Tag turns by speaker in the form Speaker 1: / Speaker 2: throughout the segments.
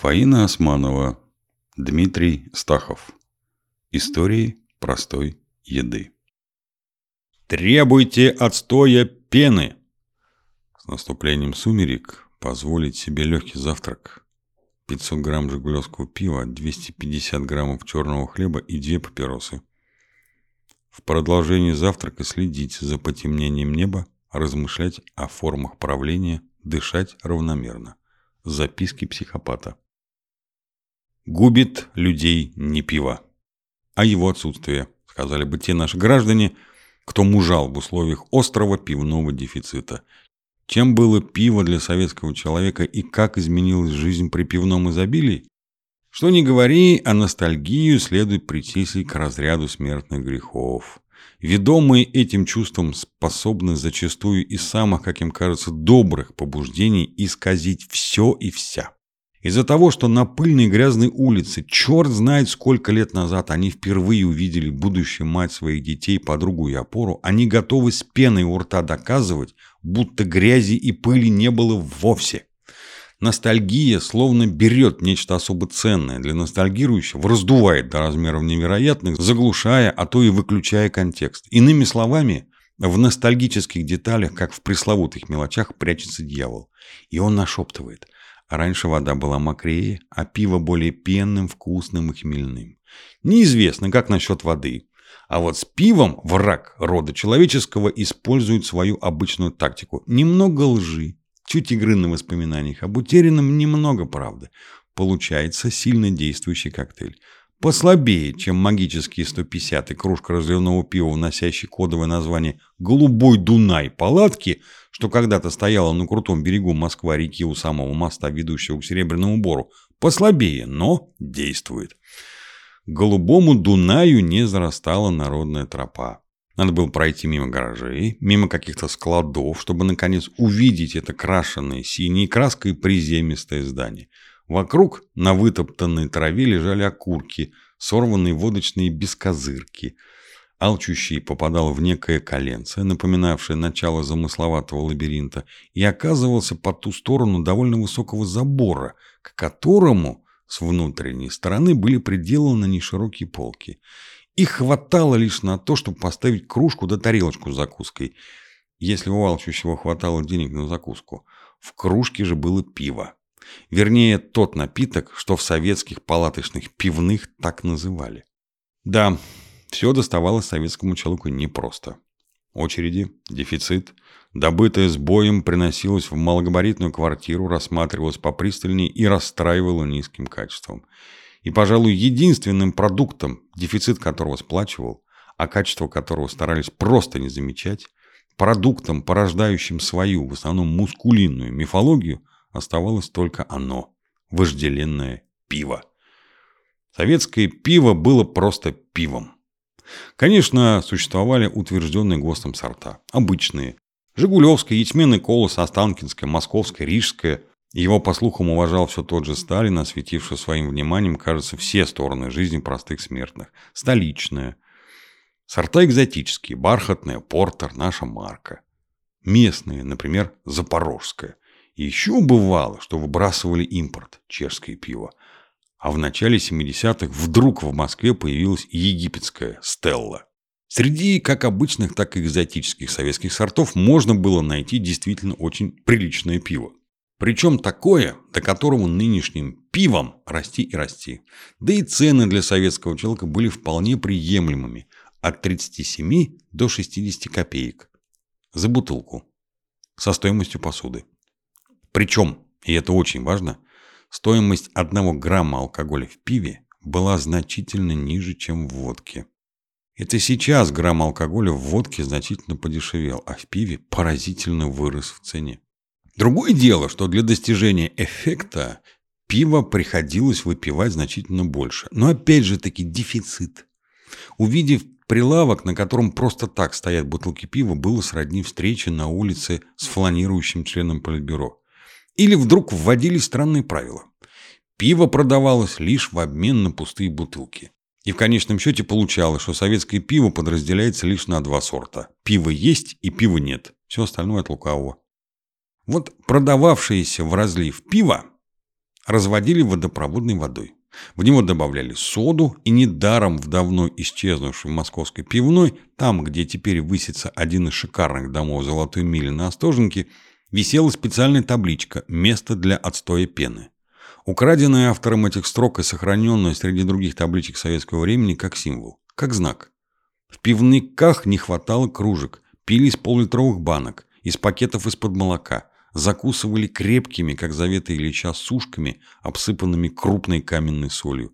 Speaker 1: Фаина Османова, Дмитрий Стахов. Истории простой еды.
Speaker 2: Требуйте отстоя пены.
Speaker 1: С наступлением сумерек позволить себе легкий завтрак. 500 грамм жигулевского пива, 250 граммов черного хлеба и две папиросы. В продолжении завтрака следить за потемнением неба, размышлять о формах правления, дышать равномерно. Записки психопата.
Speaker 2: Губит людей не пиво, а его отсутствие, сказали бы те наши граждане, кто мужал в условиях острого пивного дефицита. Чем было пиво для советского человека и как изменилась жизнь при пивном изобилии? Что ни говори, а ностальгию следует причислить к разряду смертных грехов. Ведомые этим чувством способны зачастую из самых, как им кажется, добрых побуждений исказить все и вся. Из-за того, что на пыльной грязной улице, черт знает сколько лет назад они впервые увидели будущую мать своих детей, подругу и опору, они готовы с пеной у рта доказывать, будто грязи и пыли не было вовсе. Ностальгия словно берет нечто особо ценное для ностальгирующего, раздувает до размеров невероятных, заглушая, а то и выключая контекст. Иными словами, в ностальгических деталях, как в пресловутых мелочах, прячется дьявол. И он нашептывает – Раньше вода была мокрее, а пиво более пенным, вкусным и хмельным. Неизвестно, как насчет воды. А вот с пивом враг рода человеческого использует свою обычную тактику. Немного лжи, чуть игры на воспоминаниях, об утерянном немного правды. Получается сильно действующий коктейль. Послабее, чем магические 150 и кружка разливного пива, носящий кодовое название «Голубой Дунай» палатки, что когда-то стояла на крутом берегу Москва-реки у самого моста, ведущего к Серебряному Бору. Послабее, но действует. Голубому Дунаю не зарастала народная тропа. Надо было пройти мимо гаражей, мимо каких-то складов, чтобы, наконец, увидеть это крашенное синей краской приземистое здание – Вокруг на вытоптанной траве лежали окурки, сорванные водочные бескозырки. Алчущий попадал в некое коленце, напоминавшее начало замысловатого лабиринта, и оказывался по ту сторону довольно высокого забора, к которому с внутренней стороны были приделаны неширокие полки. Их хватало лишь на то, чтобы поставить кружку да тарелочку с закуской, если у алчущего хватало денег на закуску. В кружке же было пиво. Вернее, тот напиток, что в советских палаточных пивных так называли. Да, все доставалось советскому человеку непросто. Очереди, дефицит, добытое с боем приносилось в малогабаритную квартиру, рассматривалось попристальнее и расстраивало низким качеством. И, пожалуй, единственным продуктом, дефицит которого сплачивал, а качество которого старались просто не замечать, продуктом, порождающим свою, в основном мускулинную мифологию – оставалось только оно – вожделенное пиво. Советское пиво было просто пивом. Конечно, существовали утвержденные ГОСТом сорта. Обычные. Жигулевское, ячменный колос, Останкинское, Московское, Рижское. Его, по слухам, уважал все тот же Сталин, осветивший своим вниманием, кажется, все стороны жизни простых смертных. Столичное. Сорта экзотические. Бархатная, портер, наша марка. Местные, например, запорожское – еще бывало, что выбрасывали импорт, чешское пиво. А в начале 70-х вдруг в Москве появилась египетская «Стелла». Среди как обычных, так и экзотических советских сортов можно было найти действительно очень приличное пиво. Причем такое, до которого нынешним пивом расти и расти. Да и цены для советского человека были вполне приемлемыми. От 37 до 60 копеек. За бутылку. Со стоимостью посуды. Причем, и это очень важно, стоимость одного грамма алкоголя в пиве была значительно ниже, чем в водке. Это сейчас грамм алкоголя в водке значительно подешевел, а в пиве поразительно вырос в цене. Другое дело, что для достижения эффекта пива приходилось выпивать значительно больше. Но опять же таки дефицит. Увидев прилавок, на котором просто так стоят бутылки пива, было сродни встрече на улице с фланирующим членом политбюро. Или вдруг вводили странные правила. Пиво продавалось лишь в обмен на пустые бутылки. И в конечном счете получалось, что советское пиво подразделяется лишь на два сорта. Пиво есть и пива нет. Все остальное от лукавого. Вот продававшееся в разлив пиво разводили водопроводной водой. В него добавляли соду, и недаром в давно исчезнувшей московской пивной, там, где теперь высится один из шикарных домов Золотой Мили на Остоженке, висела специальная табличка «Место для отстоя пены». Украденная автором этих строк и сохраненная среди других табличек советского времени как символ, как знак. В пивниках не хватало кружек, пили из поллитровых банок, из пакетов из-под молока, закусывали крепкими, как заветы Ильича, сушками, обсыпанными крупной каменной солью,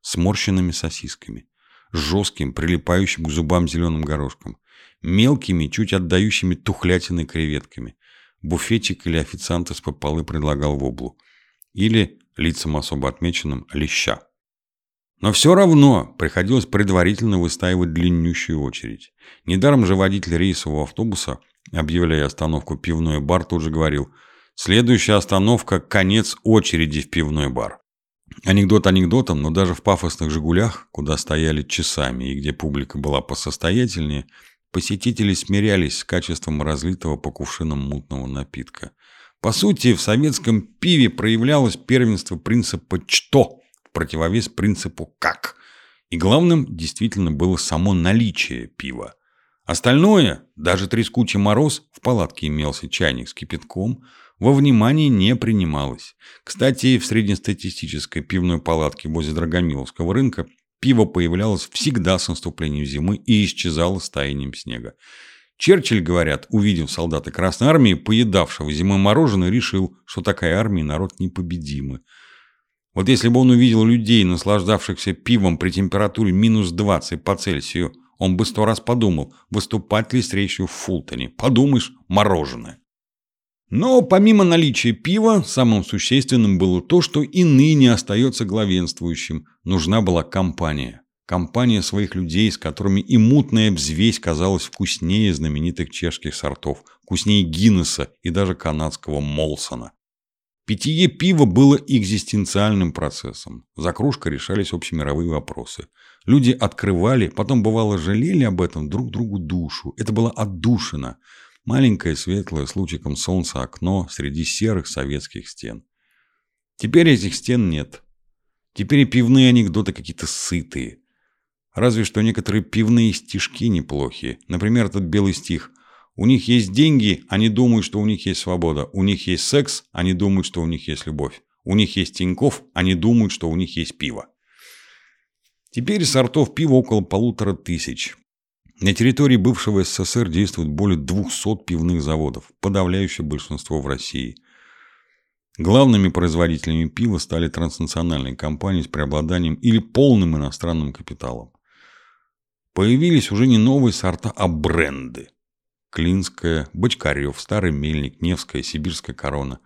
Speaker 2: сморщенными сосисками, жестким, прилипающим к зубам зеленым горошком, мелкими, чуть отдающими тухлятиной креветками. Буфетчик или официант из-под полы предлагал воблу. Или, лицам особо отмеченным, леща. Но все равно приходилось предварительно выстаивать длиннющую очередь. Недаром же водитель рейсового автобуса, объявляя остановку пивной бар, тут же говорил «Следующая остановка – конец очереди в пивной бар». Анекдот анекдотом, но даже в пафосных «Жигулях», куда стояли часами и где публика была посостоятельнее, посетители смирялись с качеством разлитого по кувшинам мутного напитка. По сути, в советском пиве проявлялось первенство принципа «что», противовес принципу «как». И главным действительно было само наличие пива. Остальное, даже трескучий мороз, в палатке имелся чайник с кипятком, во внимание не принималось. Кстати, в среднестатистической пивной палатке возле Драгомиловского рынка пиво появлялось всегда с наступлением зимы и исчезало с таянием снега. Черчилль, говорят, увидев солдата Красной Армии, поедавшего зимой мороженое, решил, что такая армия народ непобедимый. Вот если бы он увидел людей, наслаждавшихся пивом при температуре минус 20 по Цельсию, он бы сто раз подумал, выступать ли с речью в Фултоне. Подумаешь, мороженое. Но помимо наличия пива, самым существенным было то, что и ныне остается главенствующим. Нужна была компания. Компания своих людей, с которыми и мутная взвесь казалась вкуснее знаменитых чешских сортов, вкуснее Гиннесса и даже канадского Молсона. Питье пива было экзистенциальным процессом. За кружкой решались общемировые вопросы. Люди открывали, потом бывало жалели об этом друг другу душу. Это была отдушина. Маленькое светлое с лучиком солнца окно среди серых советских стен. Теперь этих стен нет. Теперь и пивные анекдоты какие-то сытые. Разве что некоторые пивные стишки неплохие. Например, этот белый стих – у них есть деньги, они думают, что у них есть свобода. У них есть секс, они думают, что у них есть любовь. У них есть Тиньков, они думают, что у них есть пиво. Теперь сортов пива около полутора тысяч. На территории бывшего СССР действует более 200 пивных заводов, подавляющее большинство в России. Главными производителями пива стали транснациональные компании с преобладанием или полным иностранным капиталом. Появились уже не новые сорта, а бренды. Клинская, Бочкарев, Старый Мельник, Невская, Сибирская корона.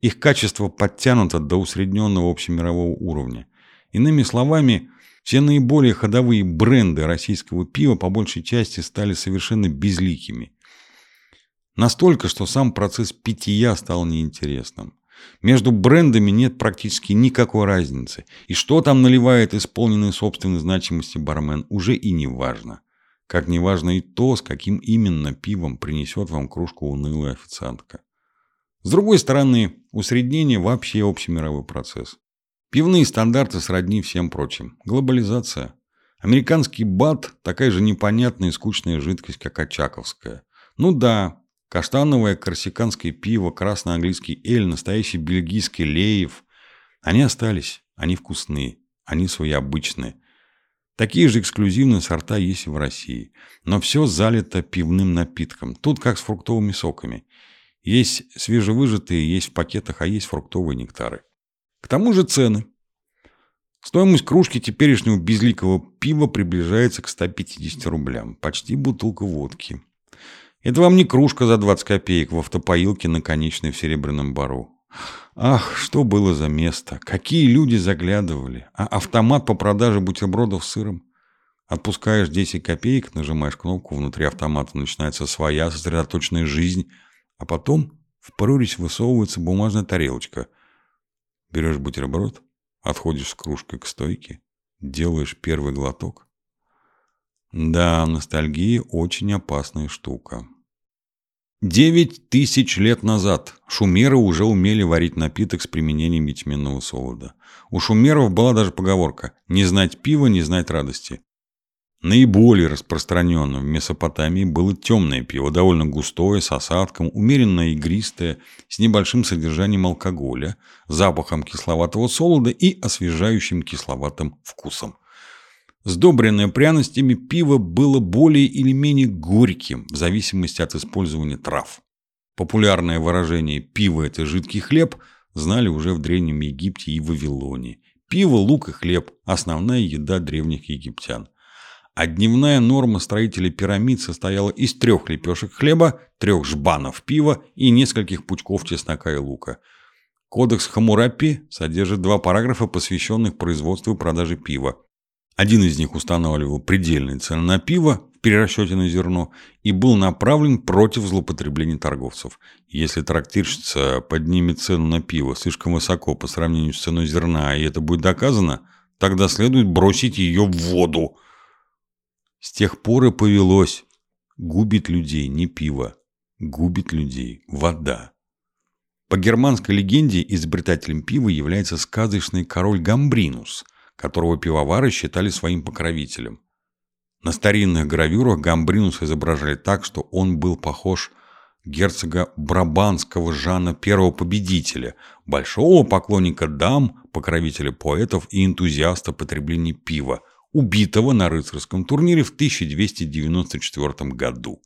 Speaker 2: Их качество подтянуто до усредненного общемирового уровня. Иными словами, все наиболее ходовые бренды российского пива по большей части стали совершенно безликими. Настолько, что сам процесс питья стал неинтересным. Между брендами нет практически никакой разницы. И что там наливает исполненный собственной значимости бармен, уже и не важно. Как неважно и то, с каким именно пивом принесет вам кружку унылая официантка. С другой стороны, усреднение вообще общемировой процесс. Пивные стандарты сродни всем прочим. Глобализация. Американский бат – такая же непонятная и скучная жидкость, как очаковская. Ну да, каштановое корсиканское пиво, красноанглийский эль, настоящий бельгийский леев. Они остались, они вкусные, они свои обычные. Такие же эксклюзивные сорта есть и в России. Но все залито пивным напитком. Тут как с фруктовыми соками. Есть свежевыжатые, есть в пакетах, а есть фруктовые нектары. К тому же цены. Стоимость кружки теперешнего безликого пива приближается к 150 рублям. Почти бутылка водки. Это вам не кружка за 20 копеек в автопоилке на конечной в Серебряном Бару. Ах, что было за место! Какие люди заглядывали! А автомат по продаже бутербродов с сыром? Отпускаешь 10 копеек, нажимаешь кнопку, внутри автомата начинается своя сосредоточенная жизнь, а потом в прорезь высовывается бумажная тарелочка. Берешь бутерброд, отходишь с кружкой к стойке, делаешь первый глоток. Да, ностальгия очень опасная штука. Девять тысяч лет назад шумеры уже умели варить напиток с применением ячменного солода. У шумеров была даже поговорка «не знать пива, не знать радости». Наиболее распространенным в Месопотамии было темное пиво, довольно густое, с осадком, умеренно игристое, с небольшим содержанием алкоголя, запахом кисловатого солода и освежающим кисловатым вкусом. Сдобренное пряностями пиво было более или менее горьким, в зависимости от использования трав. Популярное выражение «пиво – это жидкий хлеб» знали уже в Древнем Египте и Вавилоне. Пиво, лук и хлеб – основная еда древних египтян. А дневная норма строителей пирамид состояла из трех лепешек хлеба, трех жбанов пива и нескольких пучков чеснока и лука. Кодекс Хамурапи содержит два параграфа, посвященных производству и продаже пива. Один из них устанавливал предельные цены на пиво в перерасчете на зерно и был направлен против злоупотребления торговцев. Если трактирщица поднимет цену на пиво слишком высоко по сравнению с ценой зерна, и это будет доказано, тогда следует бросить ее в воду. С тех пор и повелось. Губит людей не пиво, губит людей вода. По германской легенде изобретателем пива является сказочный король Гамбринус – которого пивовары считали своим покровителем. На старинных гравюрах Гамбринус изображали так, что он был похож герцога Брабанского Жана Первого Победителя, большого поклонника дам, покровителя поэтов и энтузиаста потребления пива, убитого на рыцарском турнире в 1294 году.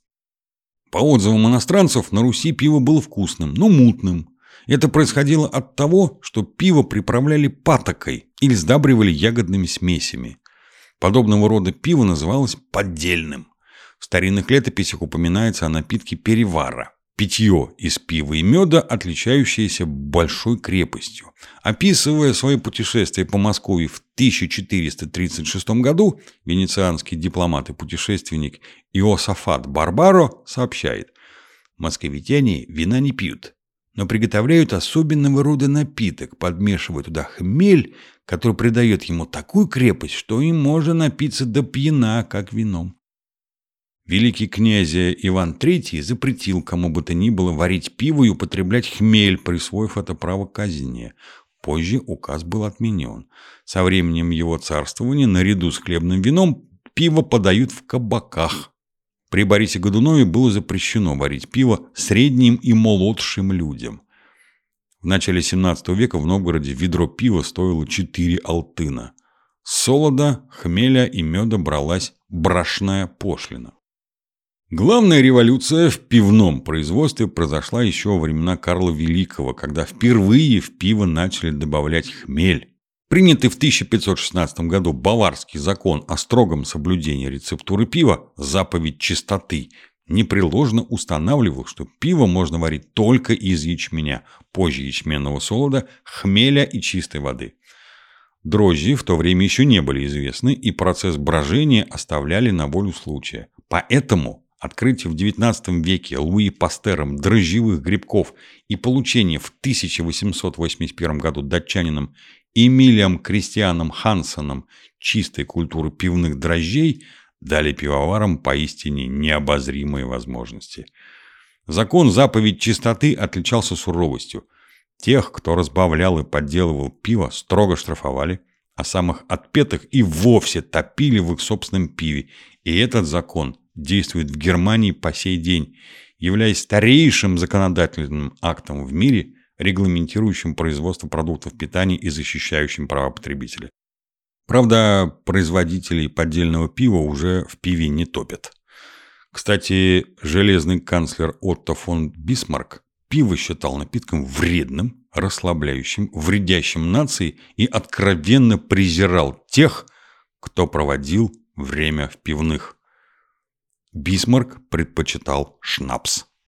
Speaker 2: По отзывам иностранцев, на Руси пиво было вкусным, но мутным, это происходило от того, что пиво приправляли патокой или сдабривали ягодными смесями. Подобного рода пиво называлось поддельным. В старинных летописях упоминается о напитке перевара. Питье из пива и меда, отличающееся большой крепостью. Описывая свои путешествия по Москве в 1436 году, венецианский дипломат и путешественник Иосафат Барбаро сообщает, «Московитяне вина не пьют, но приготовляют особенного рода напиток, подмешивая туда хмель, который придает ему такую крепость, что им можно напиться до пьяна, как вином. Великий князь Иван III запретил кому бы то ни было варить пиво и употреблять хмель, присвоив это право казни. Позже указ был отменен. Со временем его царствования наряду с хлебным вином пиво подают в кабаках, при Борисе Годунове было запрещено варить пиво средним и молодшим людям. В начале 17 века в Новгороде ведро пива стоило 4 алтына. С солода, хмеля и меда бралась брашная пошлина. Главная революция в пивном производстве произошла еще во времена Карла Великого, когда впервые в пиво начали добавлять хмель. Принятый в 1516 году Баварский закон о строгом соблюдении рецептуры пива, заповедь чистоты, непреложно устанавливал, что пиво можно варить только из ячменя, позже ячменного солода, хмеля и чистой воды. Дрожжи в то время еще не были известны, и процесс брожения оставляли на волю случая. Поэтому открытие в XIX веке Луи Пастером дрожжевых грибков и получение в 1881 году датчанином Эмилием Кристианом Хансоном чистой культуры пивных дрожжей дали пивоварам поистине необозримые возможности. Закон заповедь чистоты отличался суровостью. Тех, кто разбавлял и подделывал пиво, строго штрафовали, а самых отпетых и вовсе топили в их собственном пиве. И этот закон действует в Германии по сей день, являясь старейшим законодательным актом в мире – регламентирующим производство продуктов питания и защищающим права потребителя. Правда, производителей поддельного пива уже в пиве не топят. Кстати, железный канцлер Отто фон Бисмарк пиво считал напитком вредным, расслабляющим, вредящим нации и откровенно презирал тех, кто проводил время в пивных. Бисмарк предпочитал шнапс.